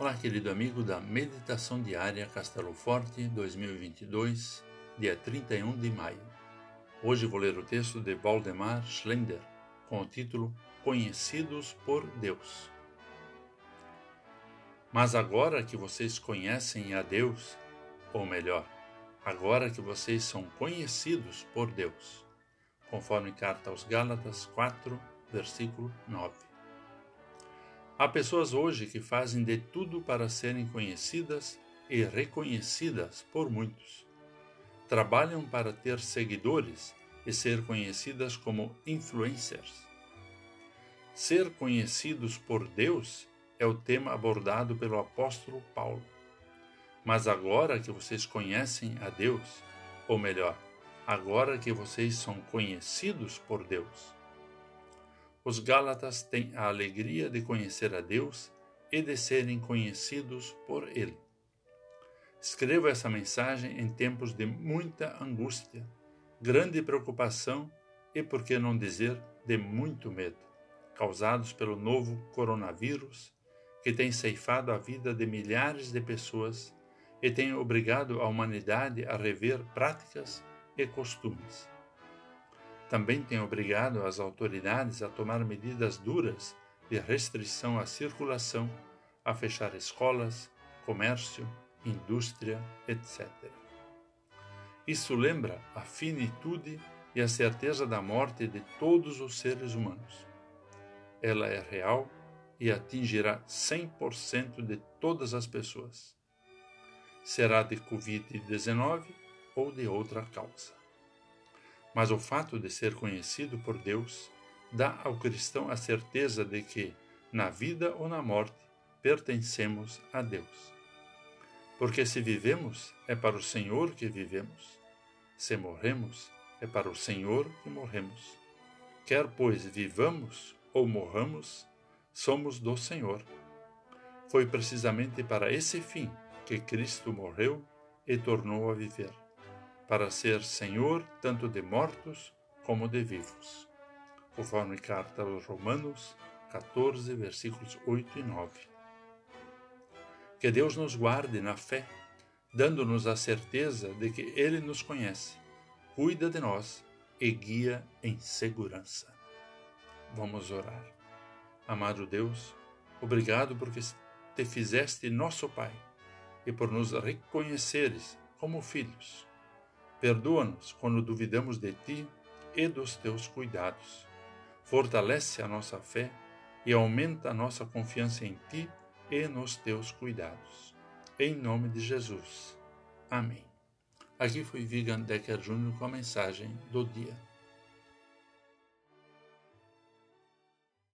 Olá, querido amigo da Meditação Diária Castelo Forte 2022, dia 31 de maio. Hoje vou ler o texto de Waldemar Schlender com o título Conhecidos por Deus. Mas agora que vocês conhecem a Deus, ou melhor, agora que vocês são conhecidos por Deus, conforme carta aos Gálatas 4, versículo 9. Há pessoas hoje que fazem de tudo para serem conhecidas e reconhecidas por muitos. Trabalham para ter seguidores e ser conhecidas como influencers. Ser conhecidos por Deus é o tema abordado pelo apóstolo Paulo. Mas agora que vocês conhecem a Deus, ou melhor, agora que vocês são conhecidos por Deus, os Gálatas têm a alegria de conhecer a Deus e de serem conhecidos por Ele. Escrevo essa mensagem em tempos de muita angústia, grande preocupação e, por que não dizer, de muito medo, causados pelo novo coronavírus que tem ceifado a vida de milhares de pessoas e tem obrigado a humanidade a rever práticas e costumes também tem obrigado as autoridades a tomar medidas duras de restrição à circulação, a fechar escolas, comércio, indústria, etc. Isso lembra a finitude e a certeza da morte de todos os seres humanos. Ela é real e atingirá 100% de todas as pessoas. Será de Covid-19 ou de outra causa. Mas o fato de ser conhecido por Deus dá ao cristão a certeza de que, na vida ou na morte, pertencemos a Deus. Porque se vivemos, é para o Senhor que vivemos. Se morremos, é para o Senhor que morremos. Quer, pois, vivamos ou morramos, somos do Senhor. Foi precisamente para esse fim que Cristo morreu e tornou a viver para ser Senhor tanto de mortos como de vivos. Conforme carta aos Romanos 14, versículos 8 e 9. Que Deus nos guarde na fé, dando-nos a certeza de que Ele nos conhece, cuida de nós e guia em segurança. Vamos orar. Amado Deus, obrigado porque te fizeste nosso Pai e por nos reconheceres como filhos. Perdoa-nos quando duvidamos de ti e dos teus cuidados. Fortalece a nossa fé e aumenta a nossa confiança em ti e nos teus cuidados. Em nome de Jesus. Amém. Aqui foi Vigan Decker Jr. com a mensagem do dia.